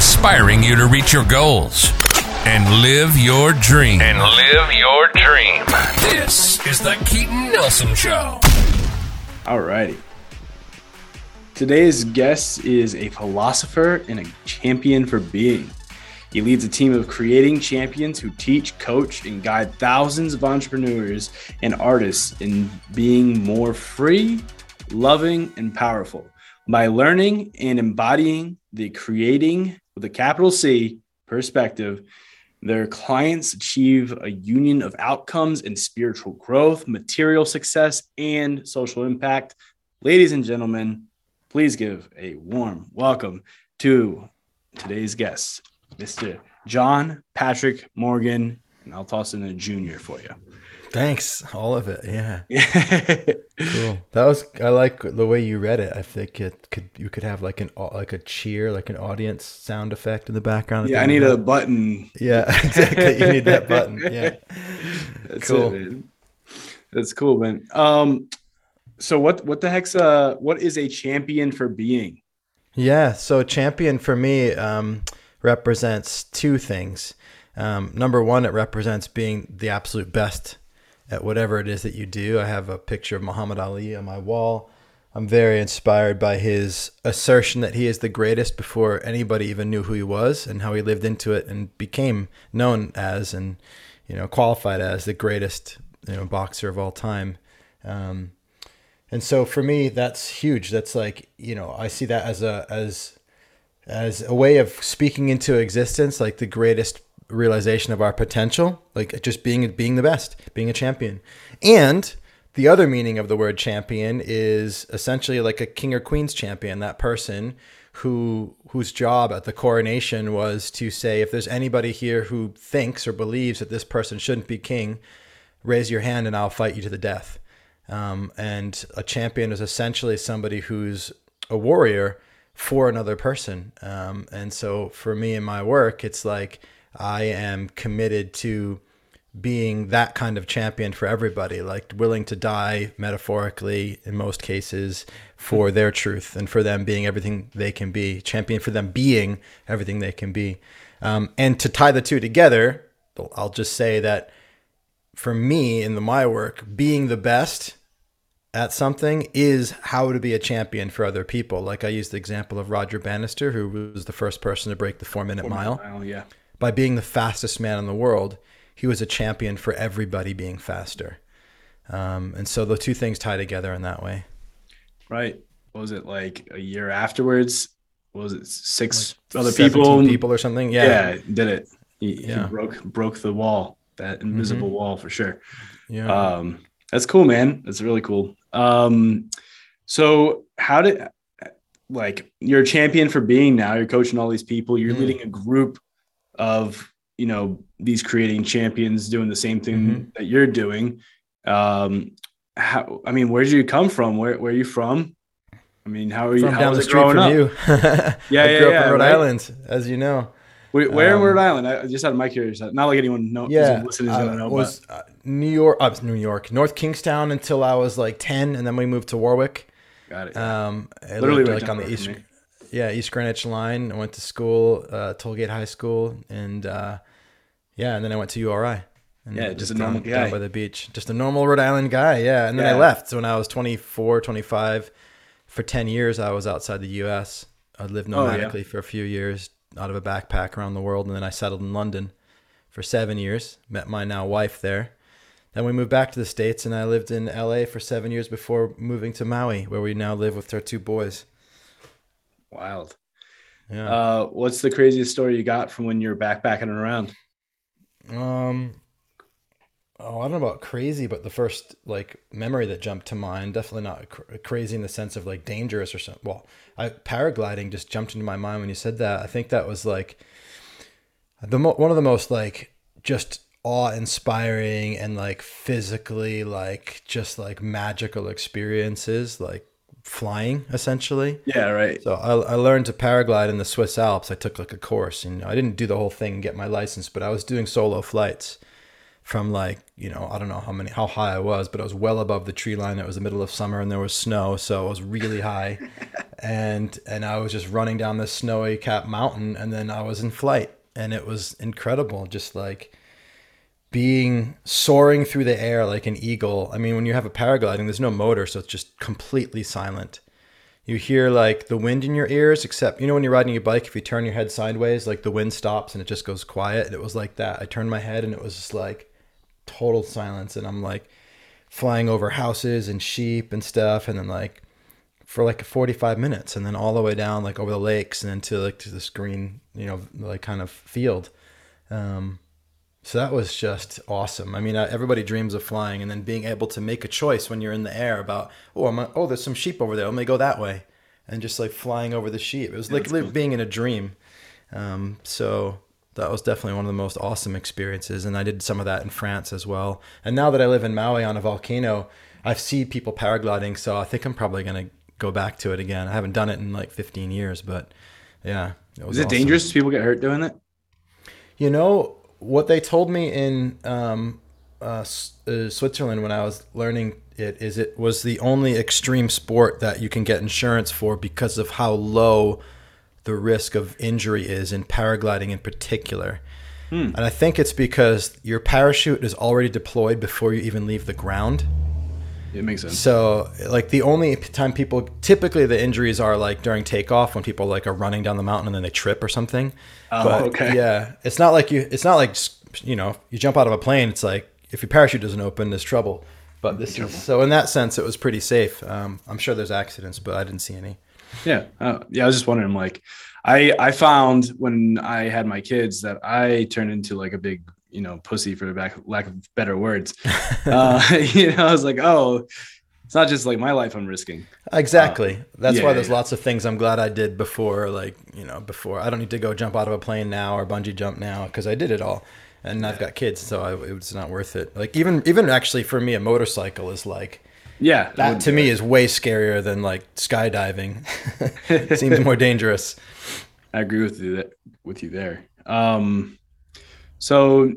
inspiring you to reach your goals and live your dream. And live your dream. This is the Keaton Nelson Show. Alrighty. Today's guest is a philosopher and a champion for being. He leads a team of creating champions who teach, coach, and guide thousands of entrepreneurs and artists in being more free, loving, and powerful by learning and embodying the creating with a capital C perspective. Their clients achieve a union of outcomes in spiritual growth, material success, and social impact. Ladies and gentlemen, please give a warm welcome to today's guest, Mr. John Patrick Morgan, and I'll toss in a junior for you. Thanks, all of it. Yeah, cool. That was I like the way you read it. I think it could you could have like an like a cheer, like an audience sound effect in the background. Yeah, I need a button. Yeah, exactly. You need that button. Yeah, that's cool. It, That's cool, man. Um, so what what the heck's uh what is a champion for being? Yeah, so champion for me um, represents two things. Um, number one, it represents being the absolute best at whatever it is that you do. I have a picture of Muhammad Ali on my wall. I'm very inspired by his assertion that he is the greatest before anybody even knew who he was and how he lived into it and became known as and you know qualified as the greatest you know boxer of all time. Um, and so for me, that's huge. That's like you know I see that as a as as a way of speaking into existence, like the greatest realization of our potential, like just being being the best, being a champion. And the other meaning of the word champion is essentially like a king or queen's champion, that person who whose job at the coronation was to say if there's anybody here who thinks or believes that this person shouldn't be king, raise your hand and I'll fight you to the death. Um, and a champion is essentially somebody who's a warrior for another person. Um, and so for me in my work, it's like I am committed to being that kind of champion for everybody, like willing to die metaphorically in most cases for their truth and for them being everything they can be, champion for them being everything they can be. Um, and to tie the two together, I'll just say that for me in the, my work, being the best at something is how to be a champion for other people. Like I used the example of Roger Bannister, who was the first person to break the four minute mile. mile. Yeah by being the fastest man in the world, he was a champion for everybody being faster. Um, and so the two things tie together in that way. Right. What was it like a year afterwards? What was it six like other people? People or something? Yeah. Yeah, did it. He, yeah. he broke broke the wall, that invisible mm-hmm. wall for sure. Yeah. Um, that's cool, man. That's really cool. Um, so how did like you're a champion for being now, you're coaching all these people, you're mm. leading a group of you know these creating champions doing the same thing mm-hmm. that you're doing um how i mean where did you come from where where are you from i mean how are you from down the street from up? you yeah I yeah, grew up in rhode right? island as you know where, where um, in Rhode Island? I just had my curious. Not like anyone knows. Yeah, listeners I know. Was uh, New York? Uh, New York, North Kingstown until I was like ten, and then we moved to Warwick. Got it. Um, literally like on the east yeah, East Greenwich line. I went to school, uh, Tollgate High School, and uh, yeah, and then I went to URI. And yeah, just a normal down, guy down by the beach, just a normal Rhode Island guy. Yeah, and then yeah. I left. So when I was 24, 25, for 10 years, I was outside the U.S. I lived nomadically oh, yeah. for a few years out of a backpack around the world, and then I settled in London for seven years. Met my now wife there. Then we moved back to the states, and I lived in L.A. for seven years before moving to Maui, where we now live with our two boys. Wild. Yeah. Uh, what's the craziest story you got from when you're backpacking around? Um, oh, I don't know about crazy, but the first like memory that jumped to mind, definitely not cr- crazy in the sense of like dangerous or something. Well, I paragliding just jumped into my mind when you said that. I think that was like the mo- one of the most like just awe-inspiring and like physically like just like magical experiences like flying essentially. Yeah, right. So I, I learned to paraglide in the Swiss Alps. I took like a course, and I didn't do the whole thing and get my license, but I was doing solo flights from like you know I don't know how many how high I was, but I was well above the tree line. It was the middle of summer and there was snow, so I was really high, and and I was just running down this snowy cap mountain, and then I was in flight, and it was incredible, just like being soaring through the air like an eagle. I mean, when you have a paragliding, there's no motor, so it's just completely silent. You hear like the wind in your ears, except you know when you're riding your bike, if you turn your head sideways, like the wind stops and it just goes quiet. And it was like that. I turned my head and it was just like total silence, and I'm like flying over houses and sheep and stuff, and then like for like 45 minutes, and then all the way down like over the lakes and into like to this green, you know, like kind of field. Um, so that was just awesome. I mean, uh, everybody dreams of flying and then being able to make a choice when you're in the air about, oh, I'm oh, there's some sheep over there. Let me go that way, and just like flying over the sheep. It was like cool. being in a dream. Um, so that was definitely one of the most awesome experiences. And I did some of that in France as well. And now that I live in Maui on a volcano, I've seen people paragliding. So I think I'm probably gonna go back to it again. I haven't done it in like 15 years, but yeah. It was Is it awesome. dangerous? People get hurt doing it? You know, what they told me in um, uh, uh, Switzerland when I was learning it is it was the only extreme sport that you can get insurance for because of how low the risk of injury is in paragliding in particular. Hmm. And I think it's because your parachute is already deployed before you even leave the ground. It makes sense. So, like the only time people typically the injuries are like during takeoff when people like are running down the mountain and then they trip or something. Oh, but, okay. Yeah, it's not like you. It's not like you know you jump out of a plane. It's like if your parachute doesn't open, there's trouble. But this is so in that sense, it was pretty safe. Um, I'm sure there's accidents, but I didn't see any. Yeah, uh, yeah. I was just wondering, like, I I found when I had my kids that I turned into like a big you know pussy for lack lack of better words. uh, you know, I was like, oh, it's not just like my life I'm risking. Exactly. Uh, That's yeah, why there's yeah. lots of things I'm glad I did before. Like you know, before I don't need to go jump out of a plane now or bungee jump now because I did it all, and I've got kids, so I, it's not worth it. Like even even actually for me, a motorcycle is like. Yeah, that to me is way scarier than like skydiving. Seems more dangerous. I agree with you that with you there. Um, so,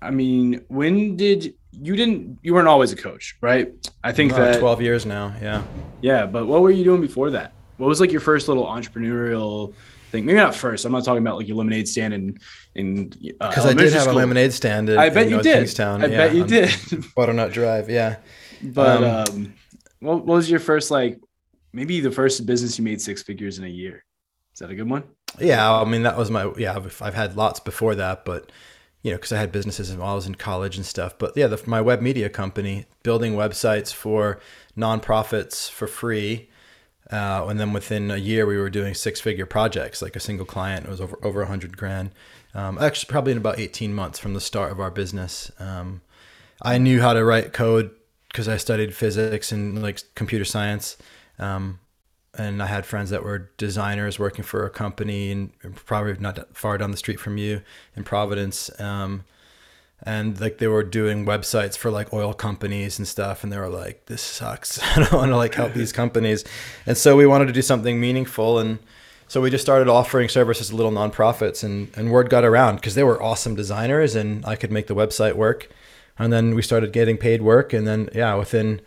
I mean, when did you didn't you weren't always a coach, right? I think that 12 years now, yeah. Yeah, but what were you doing before that? What was like your first little entrepreneurial thing? Maybe not first. I'm not talking about like your lemonade stand and in because uh, I did have school. a lemonade stand. In, I bet you did. Kingstown. I yeah, bet you did. Butternut Drive, yeah. But um, um, what, what was your first like? Maybe the first business you made six figures in a year. Is that a good one? Yeah, I mean that was my yeah. I've, I've had lots before that, but you know, because I had businesses while I was in college and stuff. But yeah, the, my web media company, building websites for nonprofits for free. Uh, and then within a year, we were doing six figure projects, like a single client. Was over, over a 100 grand. Um, actually, probably in about 18 months from the start of our business. Um, I knew how to write code because I studied physics and like computer science. Um, and I had friends that were designers working for a company and probably not far down the street from you in Providence. Um, and like they were doing websites for like oil companies and stuff, and they were like, "This sucks. I don't want to like help these companies." And so we wanted to do something meaningful, and so we just started offering services to little nonprofits, and and word got around because they were awesome designers, and I could make the website work. And then we started getting paid work, and then yeah, within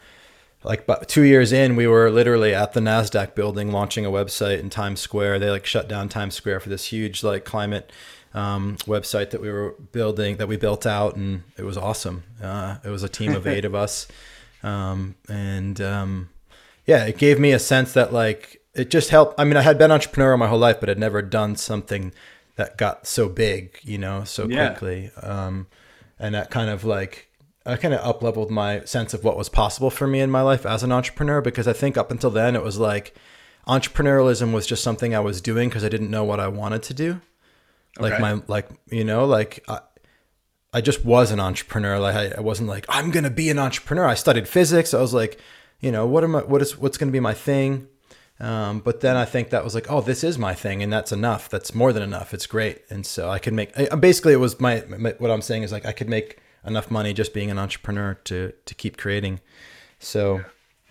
like but two years in we were literally at the nasdaq building launching a website in times square. They like shut down times square for this huge like climate um, website that we were building that we built out and it was awesome. Uh, it was a team of eight of us. Um, and um, yeah it gave me a sense that like it just helped. I mean i had been entrepreneur my whole life but i'd never done something that got so big you know so yeah. quickly. Um, and that kind of like I kind of up leveled my sense of what was possible for me in my life as an entrepreneur because I think up until then it was like entrepreneurialism was just something I was doing because I didn't know what I wanted to do. Okay. Like my like you know like I, I just was an entrepreneur. Like I, I wasn't like I'm gonna be an entrepreneur. I studied physics. I was like, you know, what am I? What is what's gonna be my thing? Um, but then I think that was like, oh, this is my thing, and that's enough. That's more than enough. It's great, and so I can make. I, basically, it was my, my what I'm saying is like I could make enough money just being an entrepreneur to to keep creating. So,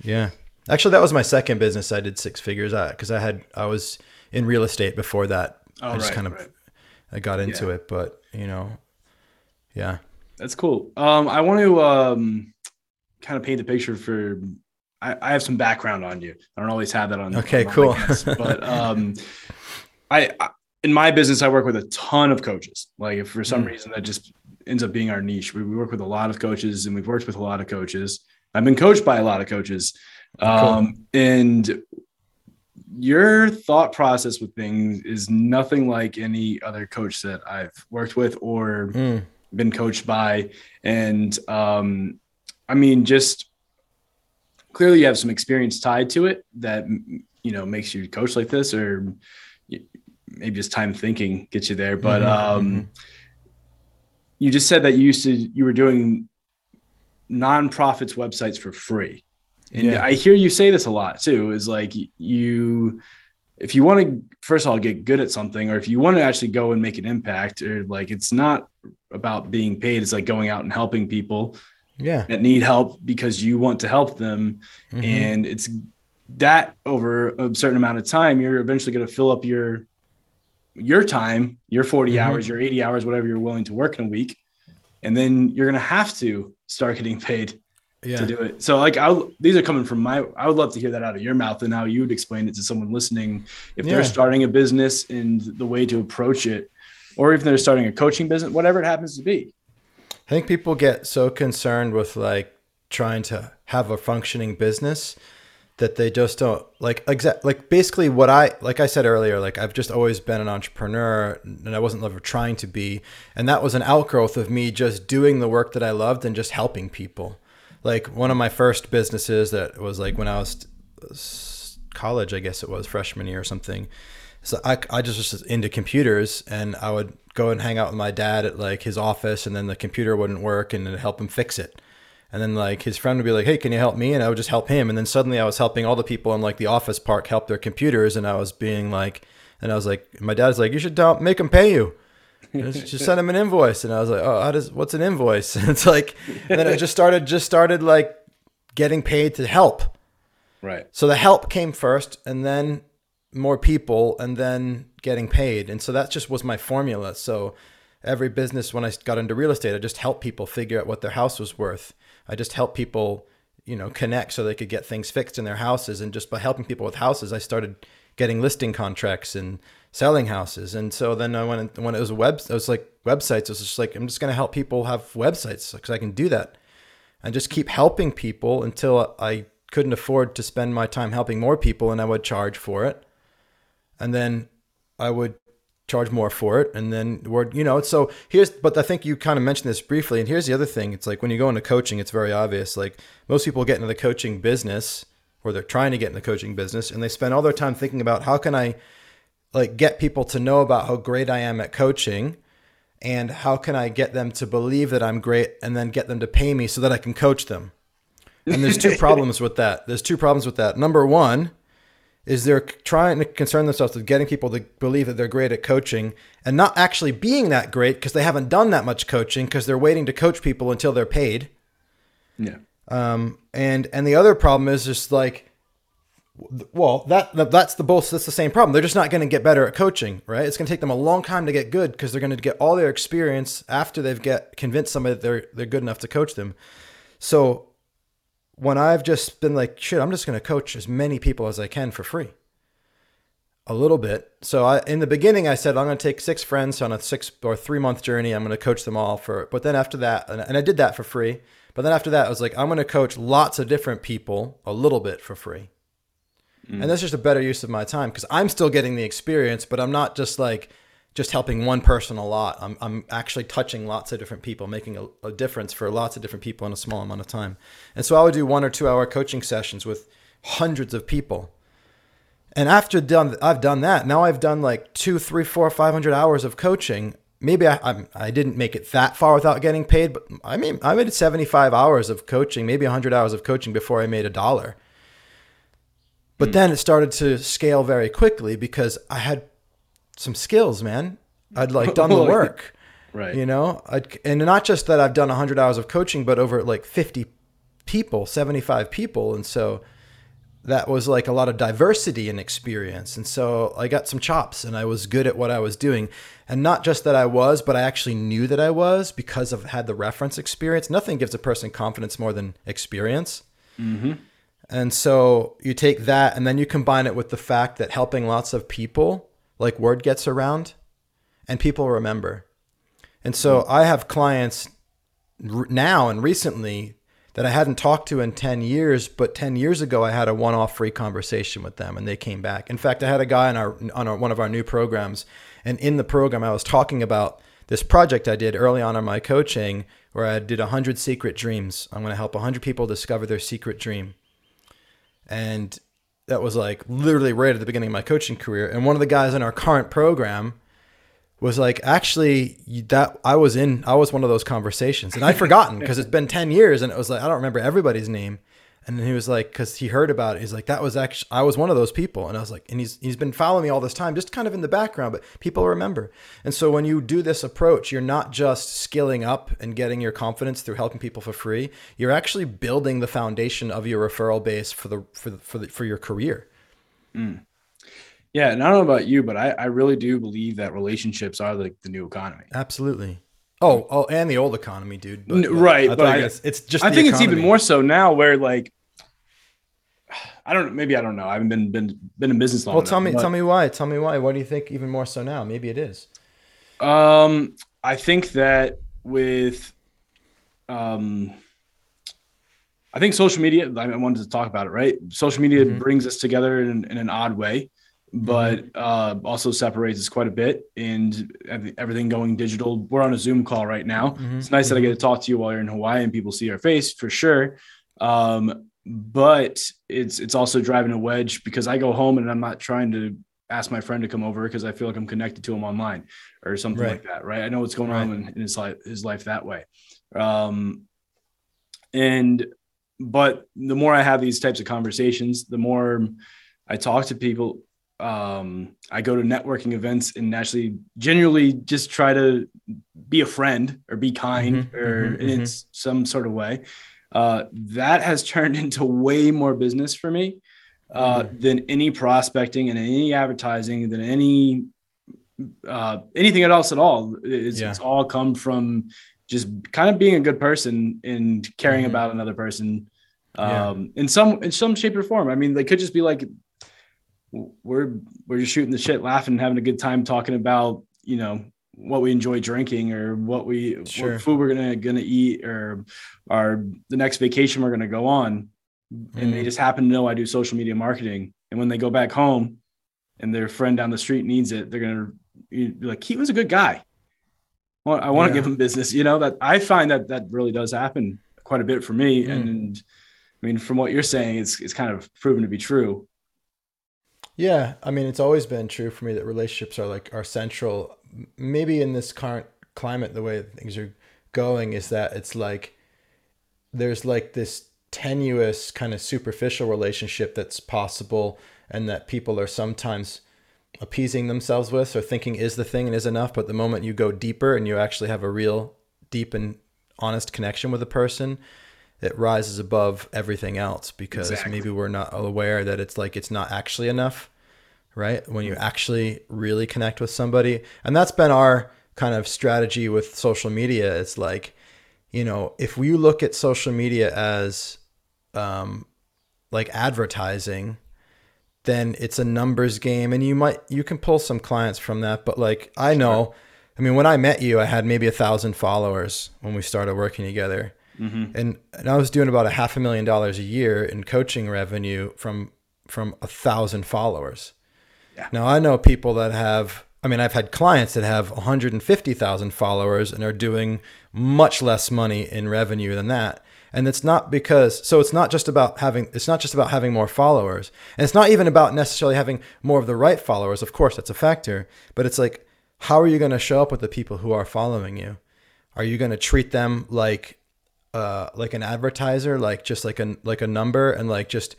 yeah. Actually, that was my second business. I did six figures because I had I was in real estate before that. Oh, I just right, kind of right. I got into yeah. it, but you know, yeah. That's cool. Um, I want to um, kind of paint the picture for I, I have some background on you. I don't always have that on. Okay, on cool. but um, I, I in my business I work with a ton of coaches. Like if for some Mm. reason that just ends up being our niche, we, we work with a lot of coaches, and we've worked with a lot of coaches. I've been coached by a lot of coaches, um, and your thought process with things is nothing like any other coach that I've worked with or Mm. been coached by. And um, I mean, just clearly you have some experience tied to it that you know makes you coach like this, or maybe just time thinking gets you there. But Mhm, um, you just said that you used to you were doing nonprofits websites for free. And Yeah. I hear you say this a lot too. Is like you, if you want to, first of all, get good at something, or if you want to actually go and make an impact, or like it's not about being paid. It's like going out and helping people Yeah. that need help because you want to help them, Mhm. and it's that over a certain amount of time, you're eventually going to fill up your your time, your 40 Mhm. hours, your 80 hours, whatever you're willing to work in a week, and then you're going to have to start getting paid yeah. to do it. So like I these are coming from my I would love to hear that out of your mouth and how you would explain it to someone listening if Yeah. they're starting a business and the way to approach it or if they're starting a coaching business whatever it happens to be. I think people get so concerned with like trying to have a functioning business that they just don't like exact like basically what I like I said earlier like I've just always been an entrepreneur and I wasn't ever trying to be and that was an outgrowth of me just doing the work that I loved and just helping people. Like one of my first businesses that was like when I was college I guess it was freshman year or something. So I, I just was into computers and I would go and hang out with my dad at like his office and then the computer wouldn't work and I'd help him fix it. And then like his friend would be like, "Hey, can you help me?" And I would just help him. And then suddenly I was helping all the people in like the office park help their computers, and I was being like, and I was like, my dad's like, "You should tell, make them pay you." Just just send him an invoice, and I was like, "Oh, how does what's an invoice?" And it's like, and then I just started just started like getting paid to help. Right. So the help came first, and then more people, and then getting paid. And so that just was my formula. So every business, when I got into real estate, I just helped people figure out what their house was worth. I just helped people, you know, connect so they could get things fixed in their houses. And just by helping people with houses, I started getting listing contracts and selling houses. And so then I went when it was web, it was like websites. It was just like I'm just going to help people have websites because I can do that and just keep helping people until I couldn't afford to spend my time helping more people and I would charge for it. And then I would charge more for it and then we're you know so here's but I think you kind of mentioned this briefly and here's the other thing it's like when you go into coaching it's very obvious like most people get into the coaching business or they're trying to get in the coaching business and they spend all their time thinking about how can I like get people to know about how great I am at coaching and how can I get them to believe that I'm great and then get them to pay me so that I can coach them. And there's two problems with that. There's two problems with that. Number one is they're trying to concern themselves with getting people to believe that they're great at coaching and not actually being that great because they haven't done that much coaching because they're waiting to coach people until they're paid. Yeah. Um, and and the other problem is just like, well, that that's the both that's the same problem. They're just not going to get better at coaching, right? It's going to take them a long time to get good because they're going to get all their experience after they've get convinced somebody that they're they're good enough to coach them. So when I've just been like, shit, I'm just going to coach as many people as I can for free. A little bit. So I, in the beginning, I said I'm going to take six friends on a six or three month journey. I'm going to coach them all for. But then after that, and, and I did that for free. But then after that, I was like, I'm going to coach lots of different people a little bit for free. Mm. And that's just a better use of my time because I'm still getting the experience, but I'm not just like just helping one person a lot. I'm, I'm actually touching lots of different people, making a, a difference for lots of different people in a small amount of time. And so I would do one or two hour coaching sessions with hundreds of people. And after done, I've done that. Now I've done like two, three, four, five hundred hours of coaching. Maybe I, I'm, I didn't make it that far without getting paid, but I mean, I made 75 hours of coaching, maybe 100 hours of coaching before I made a dollar. But hmm. then it started to scale very quickly because I had some skills, man. I'd like done the work, Right. you know, I'd, and not just that I've done 100 hours of coaching, but over like 50 people, 75 people. And so that was like a lot of diversity and experience. And so I got some chops and I was good at what I was doing. And not just that I was, but I actually knew that I was because I've had the reference experience. Nothing gives a person confidence more than experience. Mm-hmm. And so you take that and then you combine it with the fact that helping lots of people, like word gets around and people remember. And so I have clients now and recently that I hadn't talked to in 10 years, but 10 years ago I had a one-off free conversation with them and they came back. In fact, I had a guy on our on our, one of our new programs and in the program I was talking about this project I did early on in my coaching where I did 100 secret dreams. I'm going to help 100 people discover their secret dream. And that was like literally right at the beginning of my coaching career. And one of the guys in our current program was like, actually, that I was in, I was one of those conversations, and I'd forgotten because it's been ten years, and it was like I don't remember everybody's name. And then he was like, because he heard about it, he's like, that was actually, I was one of those people. And I was like, and he's, he's been following me all this time, just kind of in the background, but people remember. And so when you do this approach, you're not just skilling up and getting your confidence through helping people for free. You're actually building the foundation of your referral base for the, for the, for, the, for your career. Mm. Yeah. And I don't know about you, but I, I really do believe that relationships are like the new economy. Absolutely. Oh, oh, and the old economy, dude. But, right, I but I, it's, just. I think economy. it's even more so now, where like I don't maybe I don't know. I haven't been been been in business long. Well, tell enough, me but, tell me why. Tell me why. Why do you think even more so now? Maybe it is. Um, I think that with, um, I think social media. I wanted to talk about it. Right, social media mm-hmm. brings us together in, in an odd way, but mm-hmm. uh, also separates us quite a bit. And everything going digital. We're on a Zoom call right now. Mm-hmm. It's nice that I get to talk to you while you're in Hawaii and people see our face for sure. Um, but it's it's also driving a wedge because I go home and I'm not trying to ask my friend to come over because I feel like I'm connected to him online or something right. like that, right? I know what's going right. on in, in, his life his life that way. Um, and but the more I have these types of conversations, the more I talk to people. Um, I go to networking events and actually genuinely just try to be a friend or be kind mm-hmm, or mm-hmm, in mm-hmm. some sort of way uh, that has turned into way more business for me uh, mm-hmm. than any prospecting and any advertising than any uh, anything else at all. It's, yeah. it's, all come from just kind of being a good person and caring mm-hmm. about another person um, yeah. in some in some shape or form. I mean, they could just be like, we're we're just shooting the shit, laughing, having a good time, talking about you know what we enjoy drinking or what we sure. what food we're gonna gonna eat or our the next vacation we're gonna go on and they mm. just happen to know I do social media marketing and when they go back home and their friend down the street needs it they're gonna be like he was a good guy well I want to yeah. give him business you know that I find that that really does happen quite a bit for me mm. and, and I mean from what you're saying it's it's kind of proven to be true yeah, I mean, it's always been true for me that relationships are like are central maybe in this current climate, the way things are going is that it's like there's like this tenuous kind of superficial relationship that's possible and that people are sometimes appeasing themselves with or thinking is the thing and is enough but the moment you go deeper and you actually have a real deep and honest connection with a person it rises above everything else because exactly. maybe we're not aware that it's like it's not actually enough right? When you actually really connect with somebody. And that's been our kind of strategy with social media. It's like, you know, if we look at social media as um, like advertising, then it's a numbers game and you might you can pull some clients from that but like i know i mean when i met you i had maybe a thousand followers when we started working together mm-hmm. and, and i was doing about a half a million dollars a year in coaching revenue from from a thousand followers yeah. Now I know people that have I mean I've had clients that have 150,000 followers and are doing much less money in revenue than that. And it's not because so it's not just about having it's not just about having more followers. And it's not even about necessarily having more of the right followers. Of course, that's a factor, but it's like how are you going to show up with the people who are following you? Are you going to treat them like uh, like an advertiser, like just like a like a number, and like just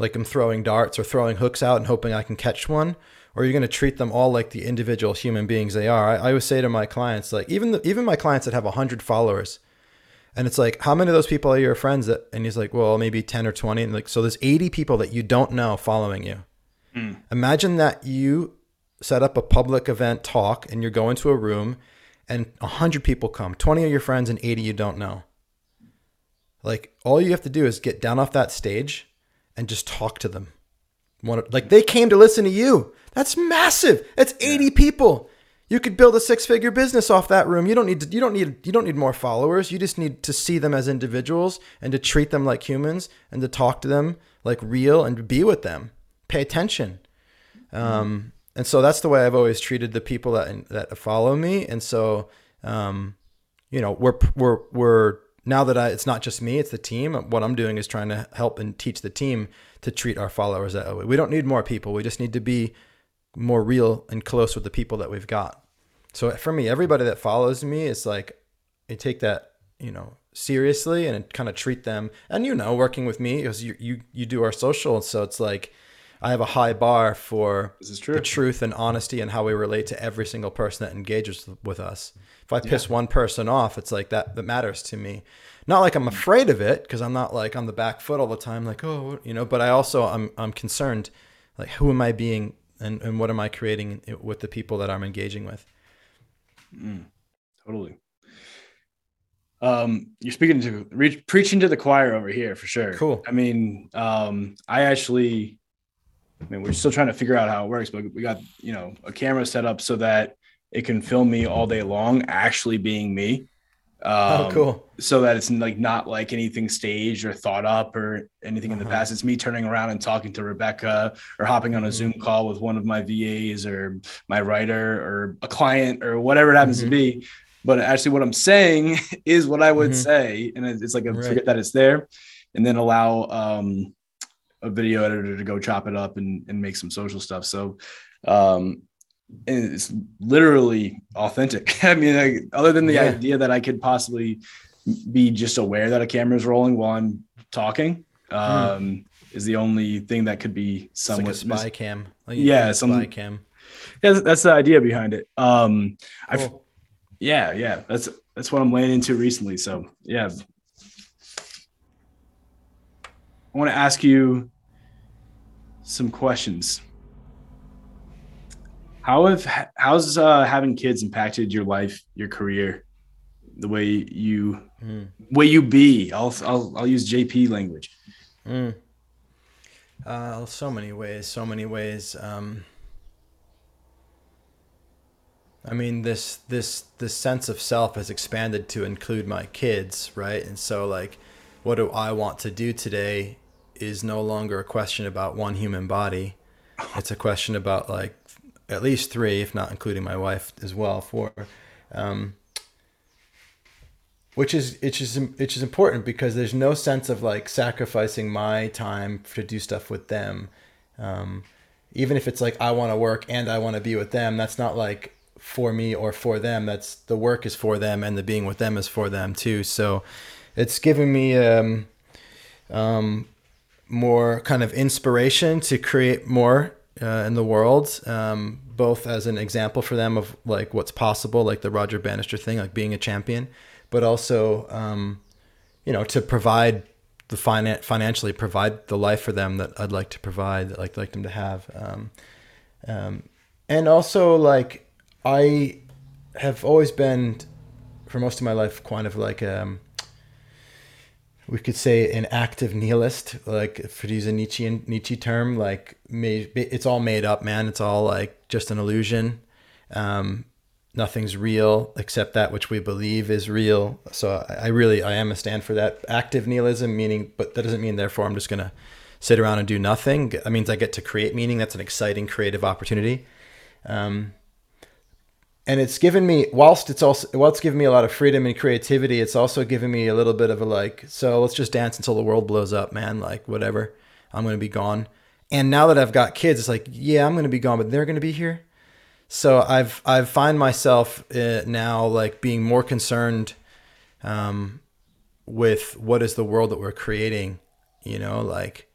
like I'm throwing darts or throwing hooks out and hoping I can catch one? Or you're going to treat them all like the individual human beings they are? I, I always say to my clients, like even the, even my clients that have hundred followers, and it's like, how many of those people are your friends? That and he's like, well, maybe ten or twenty. And like, so there's eighty people that you don't know following you. Mm. Imagine that you set up a public event talk and you're going to a room, and hundred people come, twenty of your friends and eighty you don't know. Like all you have to do is get down off that stage and just talk to them. Like they came to listen to you. That's massive. That's 80 yeah. people. You could build a six-figure business off that room. You don't need to, you don't need you don't need more followers. You just need to see them as individuals and to treat them like humans and to talk to them like real and be with them. Pay attention. Um, and so that's the way I've always treated the people that that follow me. And so, um, you know, we're we're we're now that I, it's not just me, it's the team. What I'm doing is trying to help and teach the team to treat our followers that way. We don't need more people. We just need to be more real and close with the people that we've got. So for me, everybody that follows me is like, I take that, you know, seriously and kind of treat them. And you know, working with me because you you you do our social, so it's like I have a high bar for the truth and honesty and how we relate to every single person that engages with us. If I piss yeah. one person off, it's like that that matters to me. Not like I'm afraid of it because I'm not like on the back foot all the time, like oh, you know. But I also I'm I'm concerned, like who am I being and and what am I creating with the people that I'm engaging with. Mm, totally. Um, you're speaking to re- preaching to the choir over here for sure. Cool. I mean, um, I actually I mean, we're still trying to figure out how it works, but we got, you know, a camera set up so that it can film me all day long, actually being me. Oh, um, oh, cool. So that it's like not like anything staged or thought up or anything uh-huh. in the uh-huh. past. It's me turning around and talking to Rebecca or hopping on a mm-hmm. Zoom call with one of my VAs or my writer or a client or whatever it happens mm-hmm. to be. But actually, what I'm saying is what I would mm-hmm. say, and it's like a right. forget that it's there, and then allow um, a video editor to go chop it up and, and make some social stuff. So um, it's literally authentic. I mean, like, other than the yeah. idea that I could possibly be just aware that a camera is rolling while I'm talking, hmm. um, mm. is the only thing that could be somewhat like a spy cam. Like yeah, some spy cam. Yeah, that's the idea behind it. Um, cool. I've, yeah, yeah, that's that's what I'm laying into recently. So yeah, I want to ask you some questions. How have how's uh, having kids impacted your life, your career, the way you mm. way you be? I'll I'll I'll use JP language. Mm. Uh, so many ways, so many ways. Um, I mean, this this this sense of self has expanded to include my kids, right? And so, like, what do I want to do today? is no longer a question about one human body. It's a question about like at least three, if not including my wife as well, four. Um, which is which is which is important because there's no sense of like sacrificing my time to do stuff with them. Um, even if it's like I want to work and I want to be with them, that's not like for me or for them. That's the work is for them and the being with them is for them too. So it's giving me um, um, more kind of inspiration to create more uh, in the world, um, both as an example for them of like what's possible, like the Roger Bannister thing, like being a champion, but also, um, you know, to provide the finan- financially provide the life for them that I'd like to provide, that I'd like them to have. Um, um, and also like I have always been for most of my life kind of like um, we could say an active nihilist, like for to use a Nietzschean Nietzsche term, like it's all made up, man. It's all like just an illusion. Um, nothing's real except that which we believe is real. So I, I, really, I am a stand for that active nihilism, meaning, but that doesn't mean therefore I'm just gonna sit around and do nothing. That means I get to create meaning. That's an exciting creative opportunity. Um, and it's given me whilst it's also while it's given me a lot of freedom and creativity it's also given me a little bit of a like so let's just dance until the world blows up man like whatever. I'm gonna be gone. And now that i've got kids it's like yeah i'm gonna be gone but they're gonna be here. So i've i've find myself uh, now like being more concerned um, with what is the world that we're creating you know like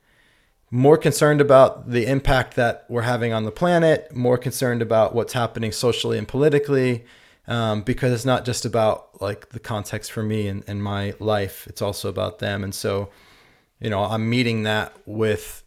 more concerned about the impact that we're having on the planet, more concerned about what's happening socially and politically, um, because it's not just about like the context for me and, and my life, it's also about them. And so, you know, I'm meeting that with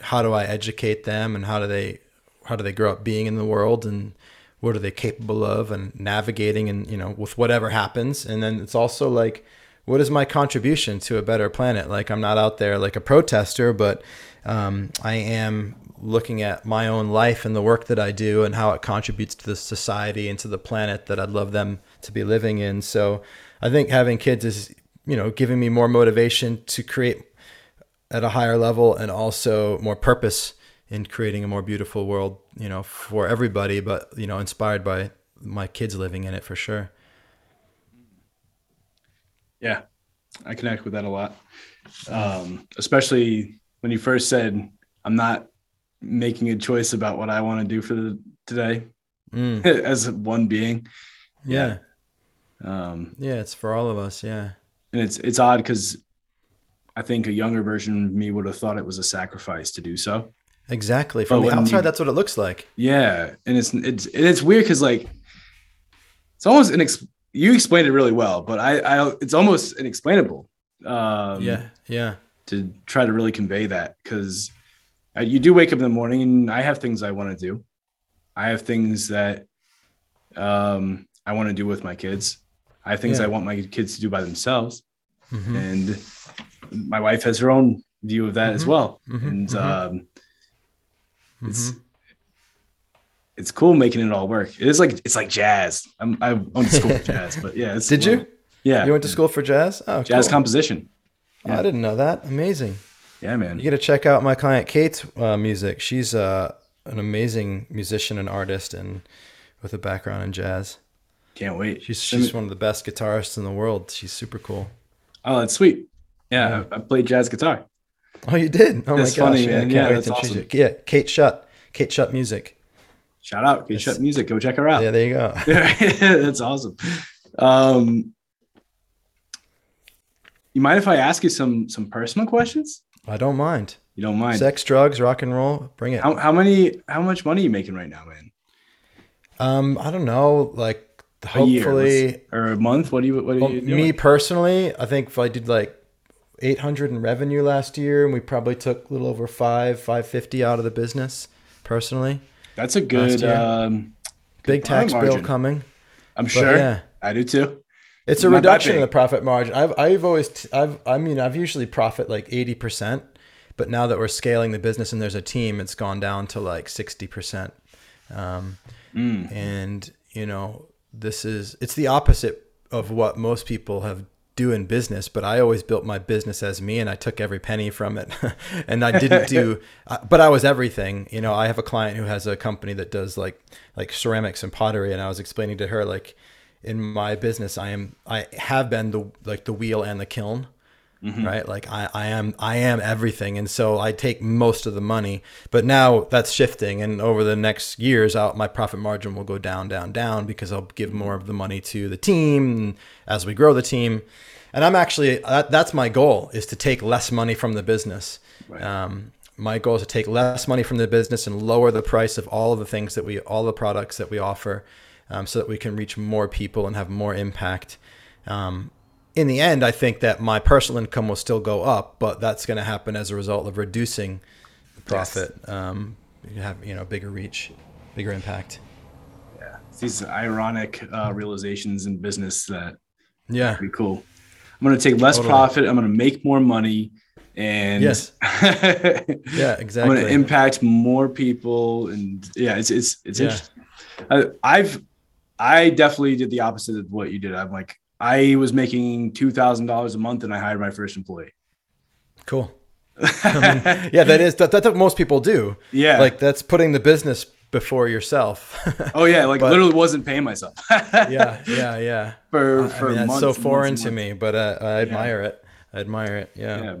how do I educate them and how do they how do they grow up being in the world and what are they capable of and navigating and you know with whatever happens and then it's also like what is my contribution to a better planet? Like I'm not out there like a protester, but um, I am looking at my own life and the work that I do and how it contributes to the society and to the planet that I'd love them to be living in. So I think having kids is, you know, giving me more motivation to create at a higher level and also more purpose in creating a more beautiful world, you know, for everybody, but, you know, inspired by my kids living in it for sure. Yeah, I connect with that a lot. Um, especially when you first said, I'm not making a choice about what I want to do for the today Mm. as one being. Yeah. Um, Yeah. It's for all of us. Yeah. and it's it's odd because I think a younger version of me would have thought it was a sacrifice to do so. Exactly. From But the outside, you- that's what it looks like. Yeah, and it's it's and it's weird because like it's almost an ex- you explained it really well, but I I it's almost inexplainable. Um, yeah. Yeah. To try to really convey that because you do wake up in the morning and I have things I want to do. I have things that um, I want to do with my kids. I have things Yeah. I want my kids to do by themselves, Mhm. and my wife has her own view of that as Mhm. well. Mhm. And Mhm. um, it's Mhm. it's cool making it all work. It is like it's like jazz. I'm, I went to school for jazz, but yeah, it's Did you? Yeah, You went to school for jazz? Oh, jazz cool. composition. Oh, I didn't know that. Amazing. Yeah, man. You got to check out my client Kate's uh, music. She's uh, an amazing musician and artist, and with a background in jazz. Can't wait. She's Send me- she's one of the best guitarists in the world. She's super cool. Oh, that's sweet. Yeah, Yeah. I, I played jazz guitar. Oh, you did? Oh That's my gosh! funny, yeah, I can't Yeah, wait that's to awesome. Yeah, Kate Schutt. Kate Schutt Music. Shout out, Kate Schutt Music. Go check her out. Yeah, there you go. that's awesome. Um, you mind if I ask you some some personal questions? I don't mind. You don't mind? Sex, drugs, rock and roll. Bring it. How how many how much money are you making right now, man? Um, I don't know. Like, hopefully, let's- or a month? What do you what are Well, you doing? me personally, I think if I did like 800 in revenue last year, and we probably took a little over five, 550 out of the business personally. That's a good. Um, Big tax bill margin. coming. I'm sure. yeah. I do too. It's a Not reduction in the profit margin. I've I've always t- I've I mean I've usually profit like 80%, but now that we're scaling the business and there's a team, it's gone down to like 60%. Um, Mm. and you know this is it's the opposite of what most people have do in business but i always built my business as me and i took every penny from it and i didn't do but i was everything you know i have a client who has a company that does like like ceramics and pottery and i was explaining to her like in my business i am i have been the like the wheel and the kiln mm-hmm. right? Like I, I am i am everything. And so i take most of the money. But now that's shifting. And over the next years out my profit margin will go down down down because i'll give mm-hmm. more of the money to the team as we grow the team. And i'm actually that, that's my goal is to take less money from the business. Right. um, my goal is to take less money from the business and lower the price of all of the things that we all the products that we offer um, so that we can reach more people and have more impact um, in the end, I think that my personal income will still go up, but that's going to happen as a result of reducing the profit. Um, you have you know bigger reach, bigger impact. Yeah, it's these ironic uh, realizations in business that Yeah, pretty cool. I'm gonna take less Totally. profit. I'm gonna make more money, and Yes. yeah, exactly. I'm gonna impact more people. And yeah, it's it's it's Yeah. interesting. I, I've I definitely did the opposite of what you did. I'm like I was making two thousand dollars a month, and I hired my first employee. cool. Yeah, that is that, that's what most people do. yeah, Like that's putting the business before yourself. oh yeah, like but- literally wasn't paying myself. yeah, yeah, yeah. for I for mean, that's months so foreign to me, but uh, I admire it. I admire it. Yeah. Yeah.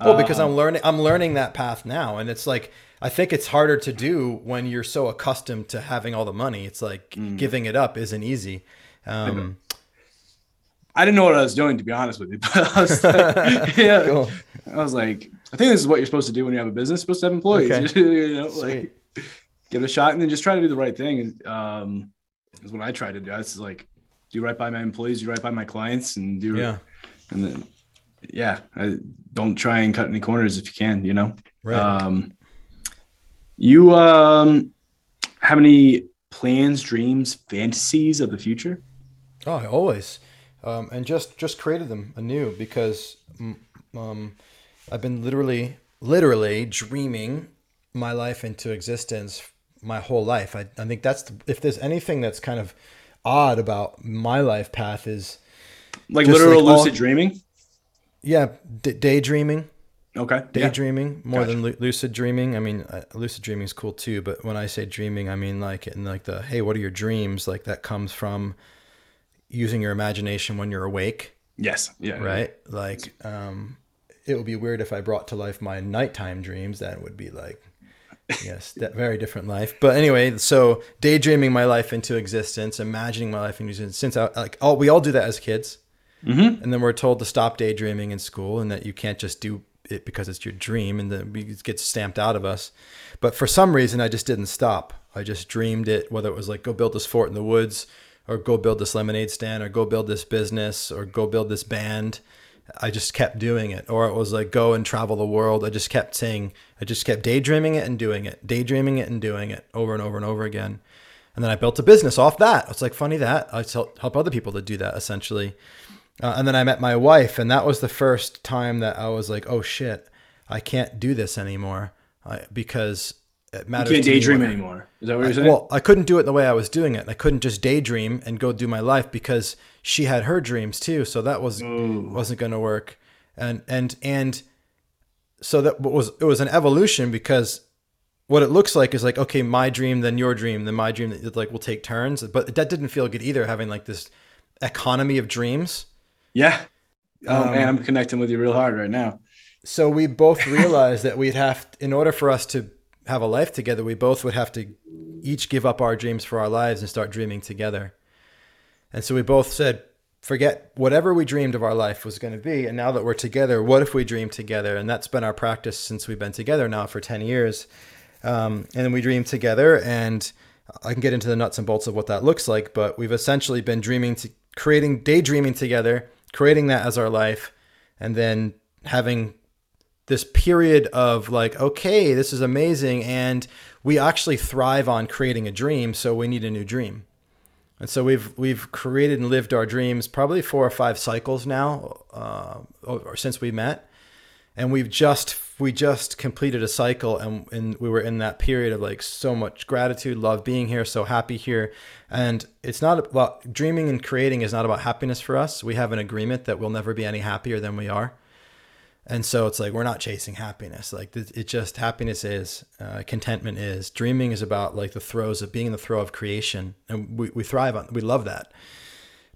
Well, because Uh, I'm learning, I'm learning that path now, and it's like I think it's harder to do when you're so accustomed to having all the money. It's like Mm. giving it up isn't easy. Um, I didn't know what I was doing to be honest with you, but I was like, yeah, Cool. I was like, I think this is what you're supposed to do when you have a business. You're supposed to have employees, Okay. you know, Sweet. like give it a shot and then just try to do the right thing. Um, is what I try to do. It's like do right by my employees, do right by my clients, and do yeah, and then yeah, I don't try and cut any corners if you can, you know. right. Um, you um have any plans, dreams, fantasies of the future? oh, always. um, and just just created them anew because um, I've been literally literally dreaming my life into existence my whole life. I, I think that's the, if there's anything that's kind of odd about my life path is Like literal like all- lucid dreaming. yeah d- daydreaming Okay. Yeah. daydreaming more Gotcha. than lu- lucid dreaming. I mean, uh, lucid dreaming is cool too, but when I say dreaming, I mean like in like the hey, what are your dreams? Like that comes from using your imagination when you're awake, Yes. Yeah. right? Like um it would be weird if I brought to life my nighttime dreams. That would be like yes, that very different life. But anyway, so daydreaming my life into existence, imagining my life into existence. Since I like all we all do that as kids. Mm-hmm. And then we're told to stop daydreaming in school and that you can't just do it because it's your dream and then it gets stamped out of us. But for some reason, I just didn't stop. I just dreamed it, whether it was like go build this fort in the woods or go build this lemonade stand or go build this business or go build this band. I just kept doing it. Or it was like go and travel the world. I just kept saying, I just kept daydreaming it and doing it, daydreaming it and doing it over and over and over again. And then I built a business off that. It's like funny that I help other people to do that essentially. Uh, and then I met my wife, and that was the first time that I was like, "Oh shit, I can't do this anymore," I, because it You matters. can't to me daydream anymore. Is that what you're saying? Well, I couldn't do it the way I was doing it. I couldn't just daydream and go do my life because she had her dreams too. So that was Ooh. wasn't going to work. And and and so that was it was an evolution because what it looks like is like okay, my dream, then your dream, then my dream. Like will take turns, but that didn't feel good either. Having like this economy of dreams. Yeah. Oh Um, man, I'm connecting with you real hard right now. so we both realized that we'd have in order for us to have a life together we both would have to each give up our dreams for our lives and start dreaming together and so we both said forget whatever we dreamed of our life was going to be and now that we're together what if we dream together and that's been our practice since we've been together now for 10 years um, and then we dream together and i can get into the nuts and bolts of what that looks like but we've essentially been dreaming to creating daydreaming together creating that as our life and then having this period of like, okay, this is amazing, and we actually thrive on creating a dream, so we need a new dream. And so we've we've created and lived our dreams probably four or five cycles now, uh, or, or since we met, and we've just we just completed a cycle, and and we were in that period of like so much gratitude, love being here, so happy here, and it's not about dreaming and creating is not about happiness for us. We have an agreement that we'll never be any happier than we are. And so it's like we're not chasing happiness. Like it just happiness is, uh, contentment is. Dreaming is about like the throes of being in the throw of creation, and we, we thrive on. We love that,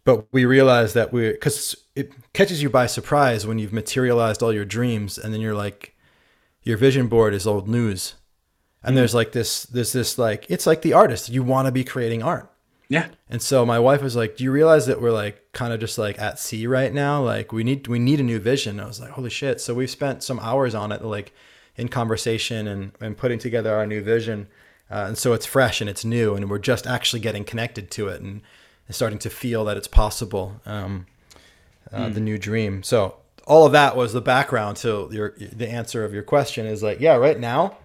but we realize that we because it catches you by surprise when you've materialized all your dreams, and then you're like, your vision board is old news, and there's like this there's this like it's like the artist. You want to be creating art. Yeah. And so my wife was like, "Do you realize that we're like kind of just like at sea right now? Like we need we need a new vision." I was like, "Holy shit!" So we've spent some hours on it, like in conversation and and putting together our new vision. Uh, and so it's fresh and it's new, and we're just actually getting connected to it and, and starting to feel that it's possible. Um, uh, The new dream. So all of that was the background to your the answer of your question is like, yeah, right now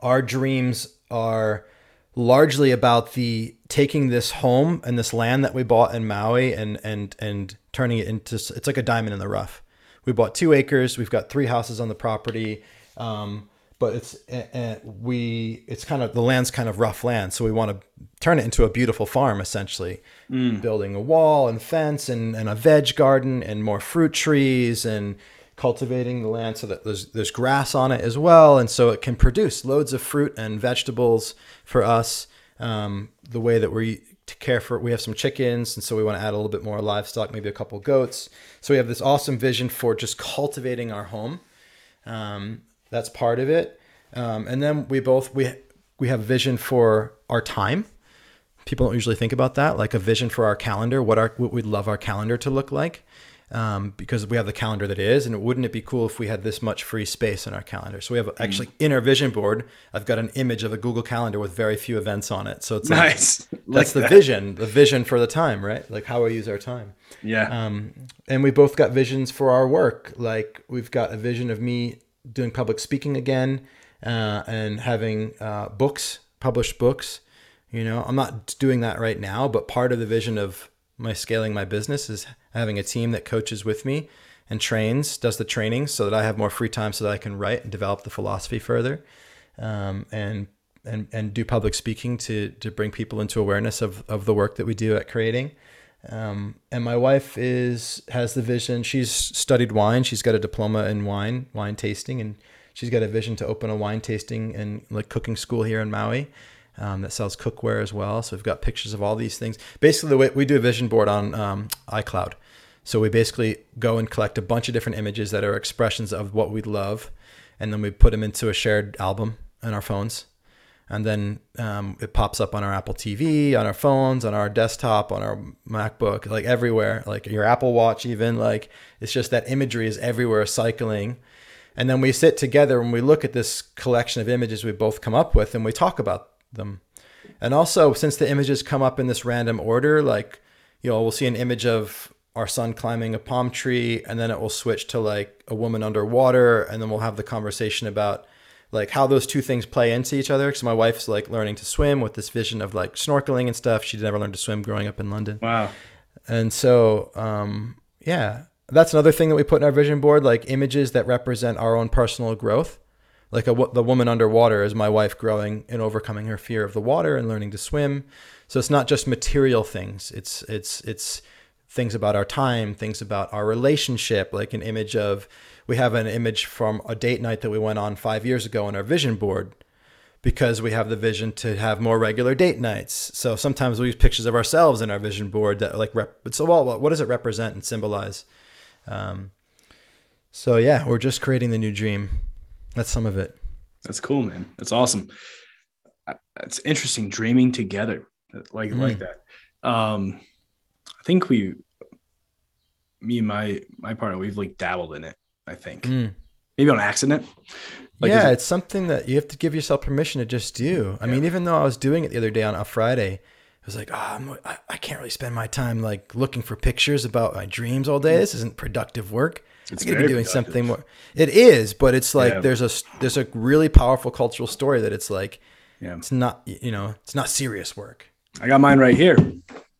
our dreams are largely about the taking this home and this land that we bought in Maui and and and turning it into it's like a diamond in the rough. We bought two acres. We've got three houses on the property, um, but it's uh, we it's kind of the land's kind of rough land, so we want to turn it into a beautiful farm essentially, building a wall and fence and, and a veg garden and more fruit trees and cultivating the land so that there's there's grass on it as well, and so it can produce loads of fruit and vegetables for us. Um, the way that we to care for, we have some chickens, and so we want to add a little bit more livestock, maybe a couple goats. So we have this awesome vision for just cultivating our home. Um, that's part of it, um, and then we both we we have vision for our time. People don't usually think about that, like a vision for our calendar, what our what we'd love our calendar to look like um, because we have the calendar that is, and wouldn't it be cool if we had this much free space in our calendar? So we have actually in our vision board, I've got an image of a Google Calendar with very few events on it. So it's like, Nice. that's Like the that. vision, the vision for the time, right? Like how we use our time. Yeah. Um, and we both got visions for our work. Like we've got a vision of me doing public speaking again uh, and having uh, books, published books. You know, I'm not doing that right now, but part of the vision of my scaling my business is having a team that coaches with me and trains, does the training so that I have more free time so that I can write and develop the philosophy further, um, and and and do public speaking to to bring people into awareness of of the work that we do at creating. Um, and my wife is has the vision. She's studied wine. She's got a diploma in wine, wine tasting, and she's got a vision to open a wine tasting and like cooking school here in Maui. Um, that sells cookware as well. So we've got pictures of all these things. Basically, the way we do a vision board on um, iCloud. So we basically go and collect a bunch of different images that are expressions of what we love, and then we put them into a shared album in our phones. And then um, it pops up on our Apple TV, on our phones, on our desktop, on our MacBook, like everywhere, like your Apple Watch, even. Like it's just that imagery is everywhere cycling. And then we sit together and we look at this collection of images we both come up with and we talk about them. And also, since the images come up in this random order, like, you know, we'll see an image of our son climbing a palm tree and then it will switch to like a woman underwater and then we'll have the conversation about like how those two things play into each other. Because my wife's like learning to swim with this vision of like snorkeling and stuff. She never learned to swim growing up in london. Wow. and so um, yeah that's another thing that we put in our vision board like images that represent our own personal growth. Like a, the woman underwater is my wife growing and overcoming her fear of the water and learning to swim. So it's not just material things. It's it's it's things about our time, things about our relationship, like an image of, we have an image from a date night that we went on five years ago on our vision board because we have the vision to have more regular date nights. So sometimes we use pictures of ourselves in our vision board that like, rep- so well, what does it represent and symbolize? Um, so yeah, we're just creating the new dream. That's some of it. That's cool, man. That's awesome. It's interesting dreaming together like mm. like that. Um, I think we me and my my partner we've like dabbled in it i think mm. maybe on accident like, yeah it, it's something that you have to give yourself permission to just do i yeah. mean even though i was doing it the other day on a friday I was like oh, I, I can't really spend my time like looking for pictures about my dreams all day this isn't productive work it's I could be doing productive. something more. It is, but it's like yeah. there's a there's a really powerful cultural story that it's like, yeah, it's not you know it's not serious work. I got mine right here.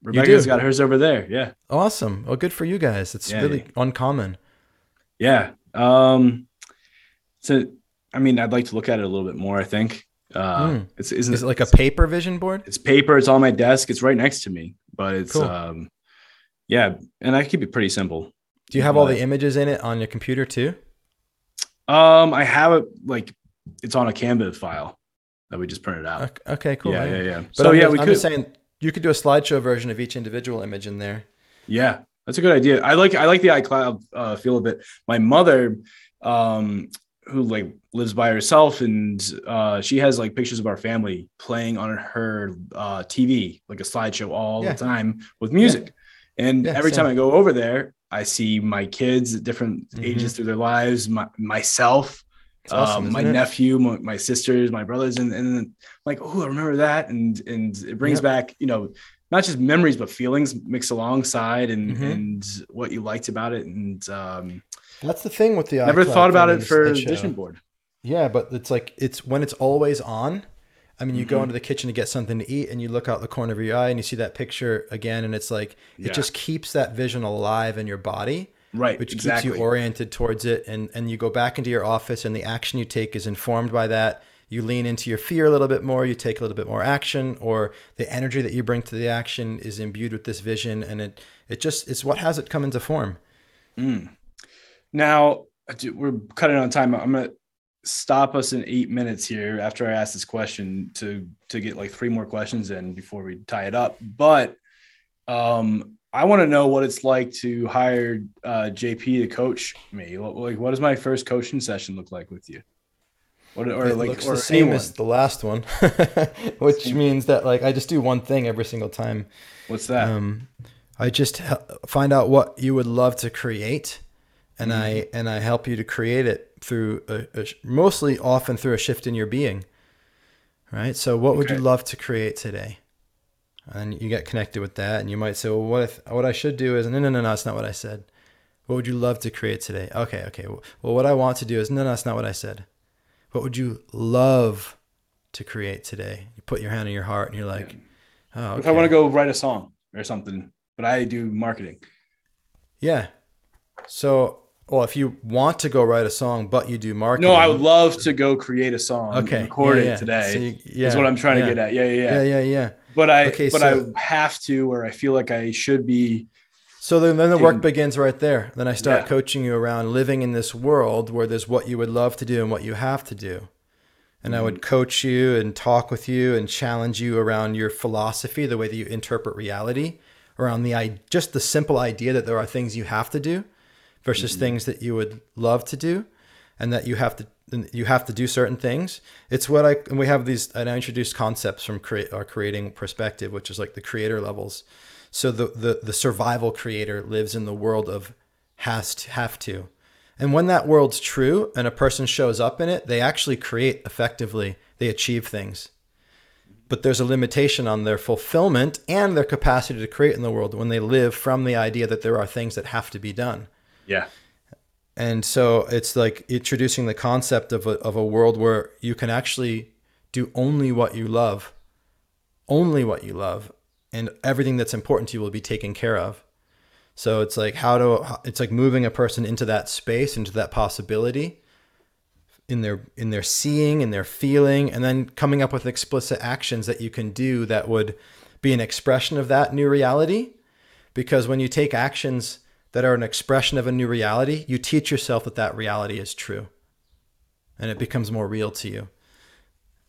Rebecca's got hers over there. Yeah. Awesome. Well, good for you guys. It's yeah, really uncommon. Yeah. Um, so, I mean, I'd like to look at it a little bit more. I think. Uh, mm. it's isn't is it like a paper vision board? It's paper. It's on my desk. It's right next to me. But it's cool. um, yeah, and I keep it pretty simple. Do you have but, all the images in it on your computer too? Um, I have it like it's on a Canva file that we just printed out. Okay, cool. Yeah, yeah, yeah. But so I'm yeah, just, we I'm could. saying you could do a slideshow version of each individual image in there. Yeah, that's a good idea. I like I like the iCloud uh, feel of it. My mother, um, who like lives by herself, and uh, she has like pictures of our family playing on her uh, TV, like a slideshow all yeah. the time with music. Yeah. And yeah, every same. time I go over there, I see my kids at different mm-hmm. ages through their lives, my, myself, awesome, um, my it? nephew, my, my, sisters, my brothers, and and like, oh, I remember that, and and it brings yep. back, you know, not just memories but feelings mixed alongside, and mm-hmm. and what you liked about it, and um, that's the thing with the never thought about it for vision board. Yeah, but it's like it's when it's always on. I mean, you mm-hmm. go into the kitchen to get something to eat, and you look out the corner of your eye, and you see that picture again, and it's like yeah. it just keeps that vision alive in your body right which exactly. keeps you oriented towards it and and you go back into your office and the action you take is informed by that you lean into your fear a little bit more you take a little bit more action or the energy that you bring to the action is imbued with this vision and it it just it's what has it come into form mm. now we're cutting on time i'm gonna stop us in eight minutes here after i ask this question to to get like three more questions in before we tie it up but um I want to know what it's like to hire uh, JP to coach me. Like, what does my first coaching session look like with you? What, or it like, looks or the same anyone. as the last one, which same. means that like I just do one thing every single time. What's that? Um, I just find out what you would love to create, and mm-hmm. I and I help you to create it through a, a, mostly often through a shift in your being. Right. So, what okay. would you love to create today? and you get connected with that and you might say well what if what i should do is no no no no that's not what i said what would you love to create today okay okay well what i want to do is no no that's not what i said what would you love to create today you put your hand on your heart and you're like oh okay. if i want to go write a song or something but I do marketing. Yeah. So, well, if you want to go write a song, but you do marketing. No, I would love to go create a song. Okay, record yeah, it today. So you- yeah, is what I'm trying yeah. to get at. Yeah, yeah, yeah. Yeah, yeah, yeah. But I, Okay, but so- I have to, or I feel like I should be. So then, then the work begins right there. Then I start Yeah. coaching you around living in this world where there's what you would love to do and what you have to do. And I Mm-hmm. would coach you and talk with you and challenge you around your philosophy, the way that you interpret reality, around the i- just the simple idea that there are things you have to do versus Mm-hmm. things that you would love to do, and that you have to you have to do certain things. It's what I and we have these. And I introduced concepts from create our creating perspective, which is like the creator levels. So the, the the survival creator lives in the world of has to have to. And when that world's true and a person shows up in it, they actually create effectively. They achieve things. But there's a limitation on their fulfillment and their capacity to create in the world when they live from the idea that there are things that have to be done. Yeah. And so it's like introducing the concept of a, of a world where you can actually do only what you love, only what you love, and everything that's important to you will be taken care of. So it's like how to it's like moving a person into that space, into that possibility in their in their seeing, in their feeling, and then coming up with explicit actions that you can do that would be an expression of that new reality. Because when you take actions that are an expression of a new reality, you teach yourself that that reality is true. And it becomes more real to you.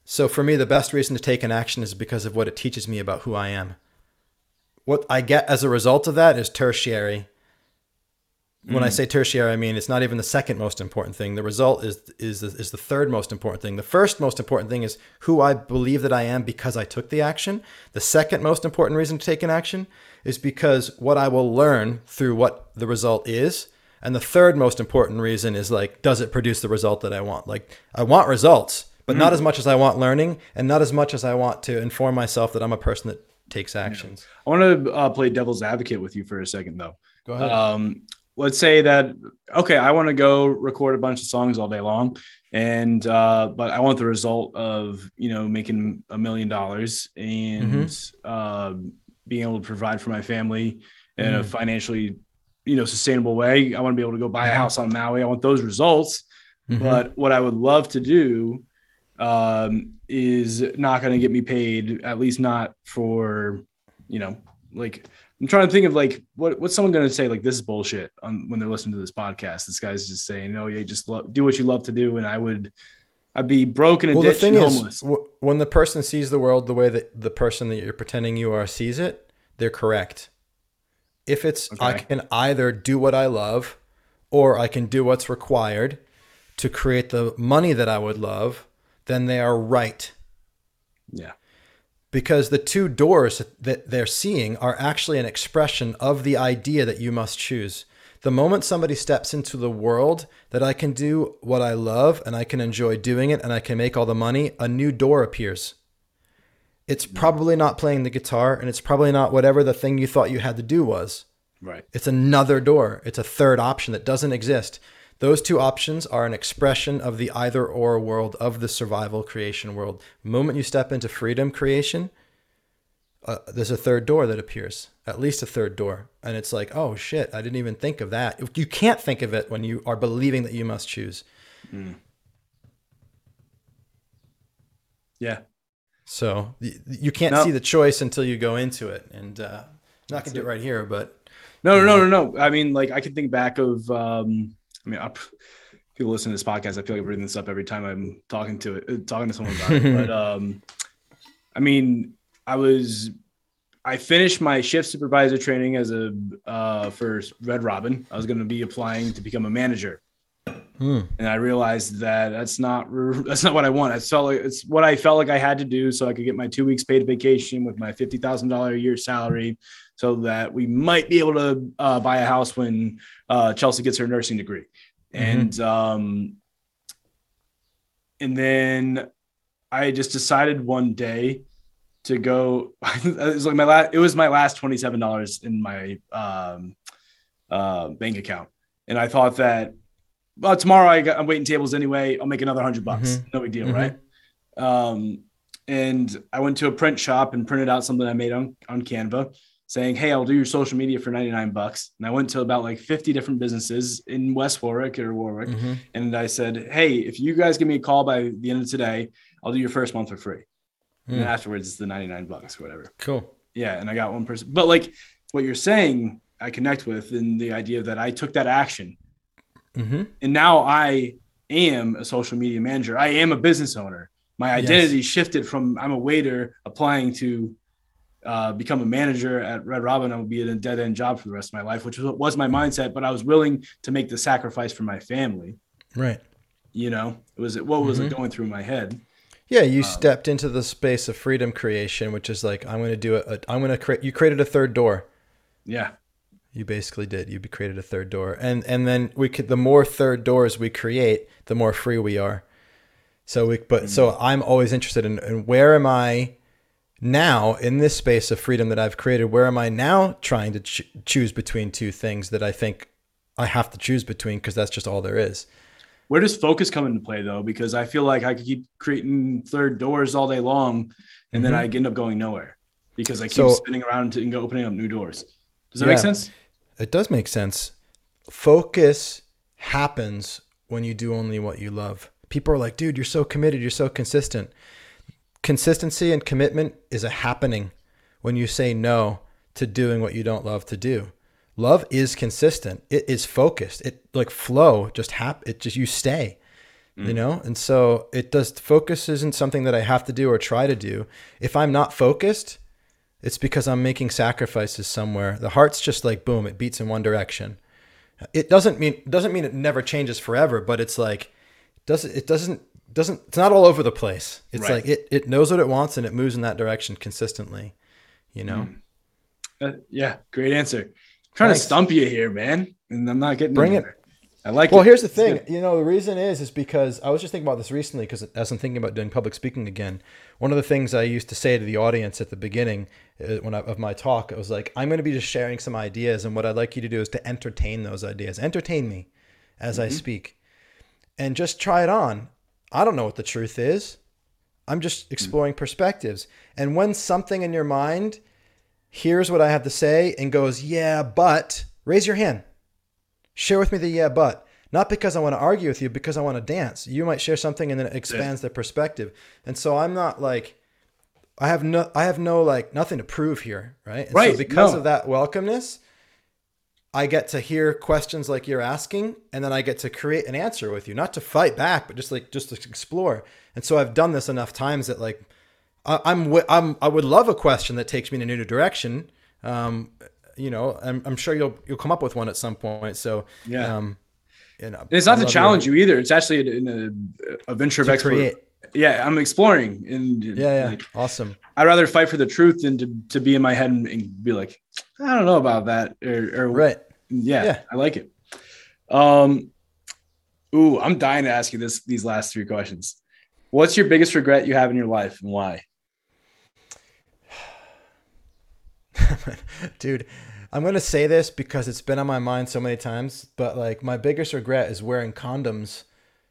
So for me, the best reason to take an action is because of what it teaches me about who I am. What I get as a result of that is tertiary. When I mm. say tertiary, I mean it's not even the second most important thing. The result is is the, is the third most important thing. The first most important thing is who I believe that I am because I took the action. The second most important reason to take an action is because what I will learn through what the result is. And the third most important reason is like, does it produce the result that I want? Like, I want results, but not mm. as much as I want learning, and not as much as I want to inform myself that I'm a person that takes actions. I want to uh, play devil's advocate with you for a second, though. Go ahead. Um, let's say that okay, I want to go record a bunch of songs all day long, and uh, but I want the result of you know making a million dollars and uh, being able to provide for my family in a financially you know sustainable way. I want to be able to go buy a house on Maui. I want those results. Mhm. But what I would love to do um, is not going to get me paid, at least not for, you know, like I'm trying to think of like what what's someone going to say like this is bullshit on when they're listening to this podcast. This guy's just saying, "No, yeah, just lo- do what you love to do," and I would, I'd be broken and well, the thing and is, homeless. w- when the person sees the world the way that the person that you're pretending you are sees it, they're correct. If it's I can either do what I love, or I can do what's required to create the money that I would love, then they are right. yeah, because the two doors that they're seeing are actually an expression of the idea that you must choose. The moment somebody steps into the world that I can do what I love and I can enjoy doing it and I can make all the money, a new door appears. It's probably not playing the guitar and it's probably not whatever the thing you thought you had to do was. right. It's another door. It's a third option that doesn't exist. Those two options are an expression of the either or world of the survival creation world. The moment you step into freedom creation, uh, there's a third door that appears, at least a third door. And it's like, oh shit, I didn't even think of that. You can't think of it when you are believing that you must choose. Yeah, So y- you can't No. see the choice until you go into it. And uh, I'm not going to do it right here, but no, no, no, no, no. I mean, like I can think back of. um I mean, I, people listen to this podcast. I feel like I'm bringing this up every time I'm talking to it, uh, talking to someone about it. But um, I mean, I was I finished my shift supervisor training as a uh, for Red Robin. I was going to be applying to become a manager, Hmm. and I realized that that's not that's not what I want. I felt like it's what I felt like I had to do so I could get my two weeks paid vacation with my fifty thousand dollar a year salary, so that we might be able to uh, buy a house when uh, Chelsea gets her nursing degree, and um, and then I just decided one day to go. it was like my last. It was my last twenty seven dollars in my um, uh, bank account, and I thought that. Well, tomorrow I got, I'm waiting tables anyway. I'll make another hundred bucks. No big deal, Mhm. right? Um, and I went to a print shop and printed out something I made on on Canva, saying, Hey, I'll do your social media for 99 bucks. And I went to about like 50 different businesses in West Warwick or Warwick. Mm-hmm. And I said, Hey, if you guys give me a call by the end of today, I'll do your first month for free. And Mm. afterwards, it's the 99 bucks or whatever. Cool. Yeah. And I got one person. But like what you're saying, I connect with in the idea that I took that action. Mm-hmm. And now I am a social media manager. I am a business owner. My Yes. identity shifted from I'm a waiter applying to uh, become a manager at Red Robin. I would be in a dead end job for the rest of my life, which was, was my mindset. But I was willing to make the sacrifice for my family. Right. You know, it was what was Mm-hmm. it going through my head? Yeah, you stepped into the space of freedom creation, which is like I'm going to do it. I'm going to create. You created a third door. Yeah, You basically did. You created a third door, and and then we could. The more third doors we create, the more free we are. So we, but so I'm always interested in, in where am I now in this space of freedom that I've created? Where am I now trying to ch- choose between two things that I think I have to choose between because that's just all there is. where does focus come into play though? Because I feel like I could keep creating third doors all day long, and then I end up going nowhere because I keep Mm-hmm. So- spinning around and opening up new doors. Does that make sense? It does make sense. Focus happens when you do only what you love. People are like, dude, you're so committed, you're so consistent. Consistency and commitment is a happening when you say no to doing what you don't love to do. Love is consistent. It is focused. It like flow just hap it just you stay. You mm. know? And so it does focus isn't something that I have to do or try to do. If I'm not focused, it's because I'm making sacrifices somewhere. The heart's just like boom, it beats in one direction. It doesn't mean doesn't mean it never changes forever, but it's like doesn't it doesn't doesn't it's not all over the place. It's Right. like it it knows what it wants and it moves in that direction consistently. You know? Uh, yeah, great answer. I'm trying Thanks. to stump you here, man, and I'm not getting Bring it. I like Well, it. here's the thing. You know, the reason is is because I was just thinking about this recently because as I'm thinking about doing public speaking again, one of the things I used to say to the audience at the beginning uh, when I, of my talk, it was like, I'm going to be just sharing some ideas, and what I'd like you to do is to entertain those ideas. Entertain me as I speak, and just try it on. I don't know what the truth is. I'm just hmm. exploring perspectives. And when something in your mind hears what I have to say and goes, "Yeah, but," raise your hand. Share with me the yeah, but. Not because I want to argue with you, because I want to dance. You might share something and then it expands the perspective. And so I'm not like I have no I have no like nothing to prove here, right? And Right, So because no. of that welcomeness, I get to hear questions like you're asking, and then I get to create an answer with you, not to fight back, but just like just to explore. And so I've done this enough times that like I, I'm I'm I would love a question that takes me in a new direction. Um, you know, I'm, I'm sure you'll you'll come up with one at some point. So Yeah. um, you know, And it's not I to challenge your- you either. It's actually in a, a venture of To exploration. create. Yeah, I'm exploring, and Yeah, yeah, like, awesome. I'd rather fight for the truth than to, to be in my head and, and be like, I don't know about that, or, or Right. Yeah, Yeah. I like it. Um, ooh, I'm dying to ask you this these last three questions. What's your biggest regret you have in your life, and why? Dude, I'm going to say this because it's been on my mind so many times, but like my biggest regret is wearing condoms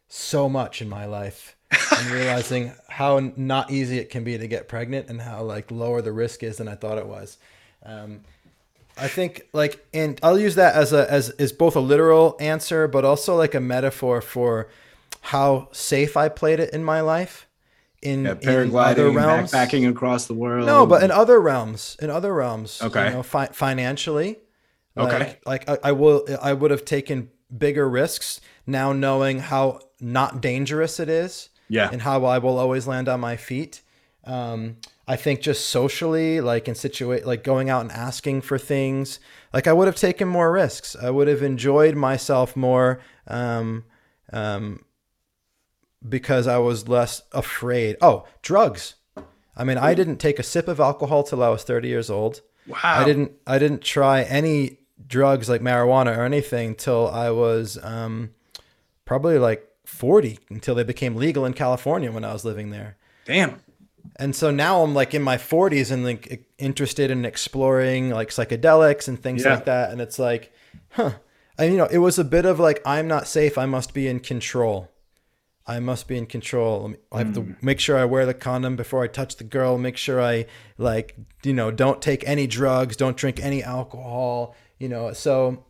so much in my life and realizing how not easy it can be to get pregnant and how like lower the risk is than I thought it was. Um, I think like, and I'll use that as a, as, is both a literal answer, but also like a metaphor for how safe I played it in my life. In, Yeah, in other paragliding, realms. backpacking across the world. No, but in other realms, in other realms, Okay. you know, fi- financially, like, Okay. like I, I will, I would have taken bigger risks now, knowing how not dangerous it is, Yeah. and how I will always land on my feet. Um, I think just socially, like in situate, like going out and asking for things, like I would have taken more risks. I would have enjoyed myself more. Um, um, because I was less afraid. Oh, drugs. I mean, I didn't take a sip of alcohol till I was 30 years old. wow, I didn't I didn't try any drugs like marijuana or anything till I was um, probably like 40 until they became legal in California when I was living there. Damn. And so now I'm like in my 40s and like interested in exploring like psychedelics and things Yeah. like that. And it's like, huh. And you know, it was a bit of like, I'm not safe. I must be in control. I must be in control. I have to hmm. make sure I wear the condom before I touch the girl. Make sure I like, you know, don't take any drugs, don't drink any alcohol. You know, so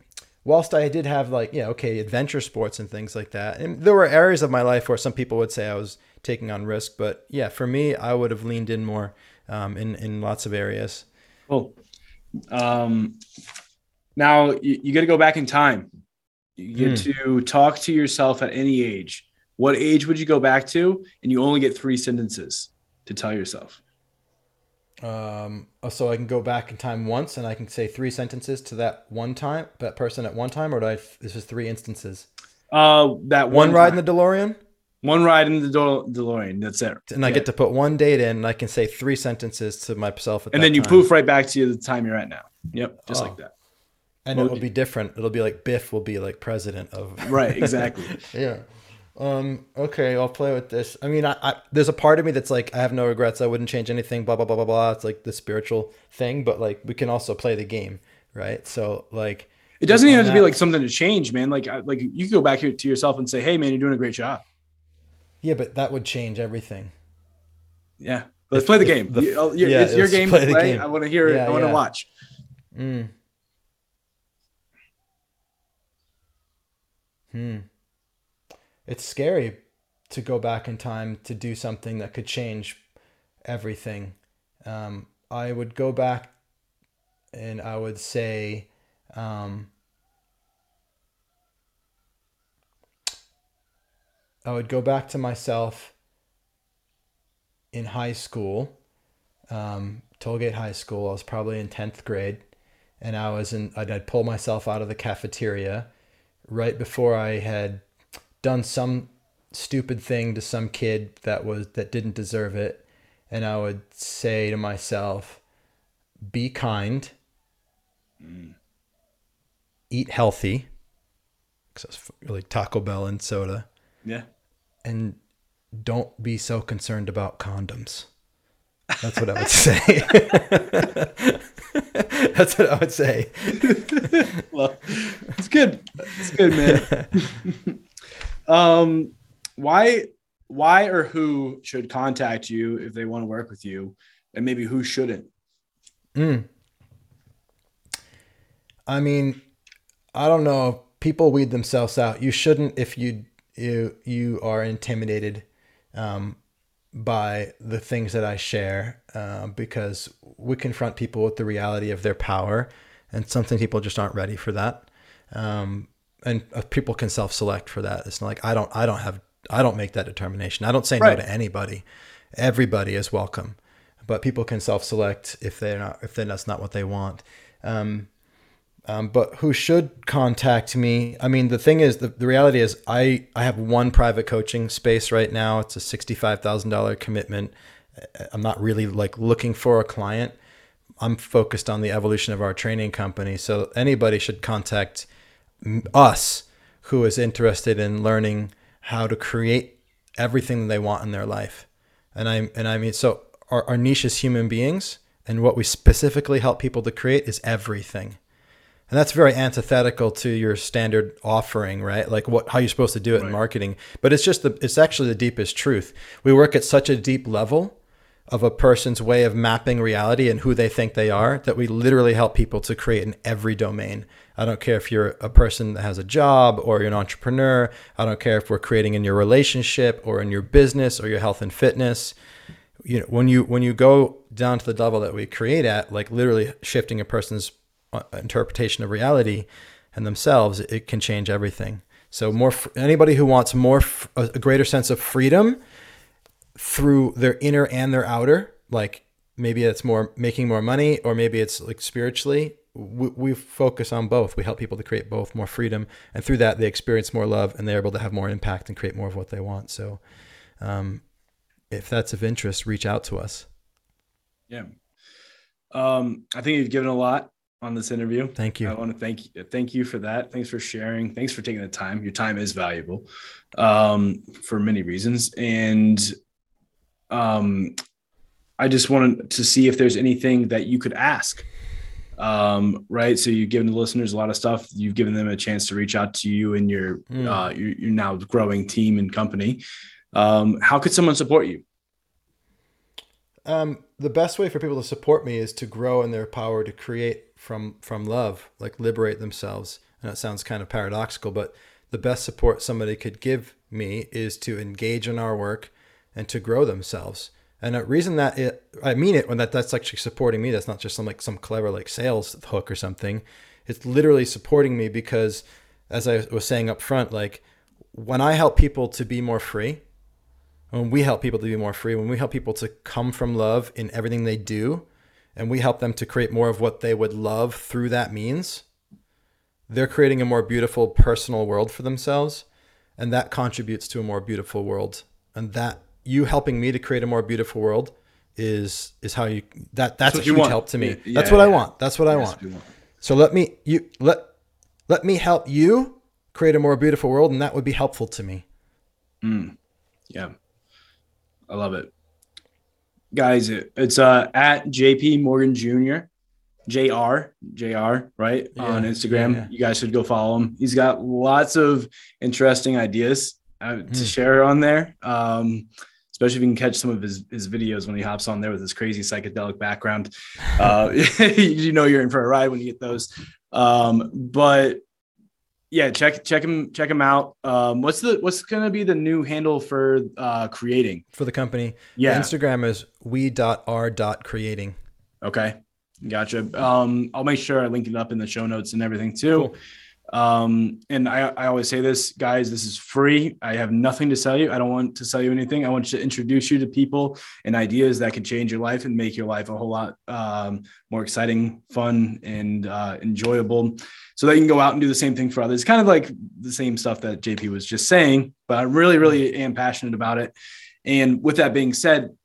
whilst I did have like, yeah, okay, adventure sports and things like that, and there were areas of my life where some people would say I was taking on risk, but yeah, for me, I would have leaned in more um, in in lots of areas. Cool. Um, now you, you got to go back in time. You get Mm. to talk to yourself at any age. What age would you go back to? And you only get three sentences to tell yourself. Um, so I can go back in time once and I can say three sentences to that one time, that person at one time, or do I? This is three instances. Uh, that One one, ride in the DeLorean, one ride in the Dol- DeLorean. That's it. and I Yeah. get to put one date in, and I can say three sentences to myself at and then you time. poof right back to the time you're at now. Yep, just Oh. like that. and well, it will be different. It'll be like Biff will be like president of. Right, exactly. yeah. Um, okay, I'll play with this. I mean, I, I there's a part of me that's like, I have no regrets. I wouldn't change anything. Blah blah blah blah blah. It's like the spiritual thing, but like we can also play the game, right? So like, It doesn't even have to be like something to change, man. Like, I- like you can go back here to yourself and say, "Hey, man, you're doing a great job." yeah, but that would change everything. Yeah, let's play the game. the- You- you- yeah, it's your game play play. game. I want to hear it. Yeah, I want to yeah. watch. Mm. Hmm. It's scary to go back in time to do something that could change everything. Um, I would go back and I would say, um, I would go back to myself in high school, um, Tollgate High School. I was probably in 10th grade and I was in, I'd, I'd pull myself out of the cafeteria right before I had done some stupid thing to some kid that was, that didn't deserve it. And I would say to myself, be kind, eat healthy, because I was really Taco Bell and soda, Yeah. and don't be so concerned about condoms. That's what I would say. That's what I would say. Well, it's good. It's good, man. um, why, why or who should contact you if they want to work with you, and maybe who shouldn't? Mm. I mean, I don't know. People weed themselves out. You shouldn't if you you you are intimidated um, by the things that I share, uh, because we confront people with the reality of their power, and something people just aren't ready for that. Um, and uh, people can self-select for that. It's not like I don't I don't have I don't make that determination. I don't say Right. no to anybody. Everybody is welcome, but people can self-select if they're not if then that's not what they want. Um, um, but who should contact me? I mean, the thing is, the, the reality is, I, I have one private coaching space right now. It's a sixty-five thousand dollar commitment. Uh, I'm not really like looking for a client. I'm focused on the evolution of our training company. So anybody should contact us who is interested in learning how to create everything they want in their life. And I and I mean, so our, our niche is human beings, and what we specifically help people to create is everything. And that's very antithetical to your standard offering, right? Like what how you're supposed to do it in marketing. But it's just the it's actually the deepest truth. We work at such a deep level of a person's way of mapping reality and who they think they are that we literally help people to create in every domain. I don't care if you're a person that has a job or you're an entrepreneur. I don't care if we're creating in your relationship or in your business or your health and fitness. You know, when you when you go down to the level that we create at, like literally shifting a person's uh, interpretation of reality and themselves, it can change everything. So more anybody who wants more a greater sense of freedom through their inner and their outer like maybe it's more making more money or maybe it's like spiritually we, we focus on both we help people to create both more freedom and through that they experience more love and they're able to have more impact and create more of what they want so um, if that's of interest reach out to us Yeah. Um, I think you've given a lot on this interview. thank you I want to thank you. Thank you for that. Thanks for sharing. Thanks for taking the time. Your time is valuable um, for many reasons. And um, I just wanted to see if there's anything that you could ask um, right? So you've given the listeners a lot of stuff. You've given them a chance to reach out to you and your mm. uh, your, your, now growing team and company. Um, how could someone support you? Um, the best way for people to support me is to grow in their power to create from from love, like liberate themselves. And that sounds kind of paradoxical, but the best support somebody could give me is to engage in our work and to grow themselves. And the reason that it, I mean it when that that's actually supporting me. That's not just some like some clever like sales hook or something. It's literally supporting me because, as I was saying up front, like when I help people to be more free, when we help people to be more free, when we help people to come from love in everything they do, and we help them to create more of what they would love through that means, they're creating a more beautiful personal world for themselves, and that contributes to a more beautiful world. And that you helping me to create a more beautiful world is is how you that that's, that's a huge want. help to me. Yeah, that's what yeah. I want. That's what I want. want. So let me you let let me help you create a more beautiful world, and that would be helpful to me. Mm. Yeah. I love it. Guys, it's uh at JP Morgan Jr. JR, JR, right? Yeah, on Instagram. Yeah, yeah. You guys should go follow him. He's got lots of interesting ideas uh, to mm. share on there. Um, especially if you can catch some of his, his videos when he hops on there with his crazy psychedelic background. Uh, you know you're in for a ride when you get those. Um, but yeah, check check him check him out. Um, what's the what's gonna be the new handle for uh, creating for the company? Yeah, the Instagram is we dot r dot creating. Okay, gotcha. Um, I'll make sure I link it up in the show notes and everything too. Cool. Um, and I, I always say this, guys, this is free. I have nothing to sell you. I don't want to sell you anything. I want to introduce you to people and ideas that can change your life and make your life a whole lot um, more exciting, fun, and uh, enjoyable so that you can go out and do the same thing for others. Kind of like the same stuff that JP was just saying, but I really, really am passionate about it. And with that being said,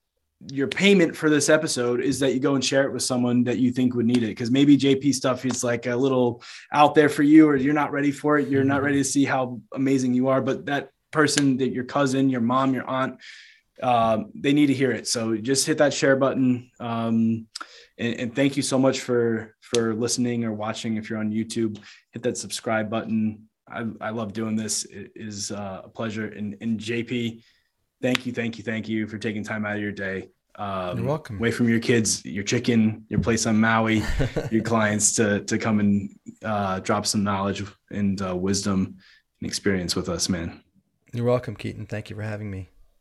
your payment for this episode is that you go and share it with someone that you think would need it. Cause maybe JP stuff is like a little out there for you, or you're not ready for it. You're not mm-hmm. ready to see how amazing you are, but that person that your cousin, your mom, your aunt, um, they need to hear it. So just hit that share button. Um, and, and, thank you so much for for listening or watching. If you're on YouTube, hit that subscribe button. I, I love doing this. It is uh, a pleasure. And, and JP, thank you, thank you, thank you for taking time out of your day. Um, You're welcome. Away from your kids, your chicken, your place on Maui, your clients to to come and uh, drop some knowledge and uh, wisdom and experience with us, man. You're welcome, Keaton. Thank you for having me.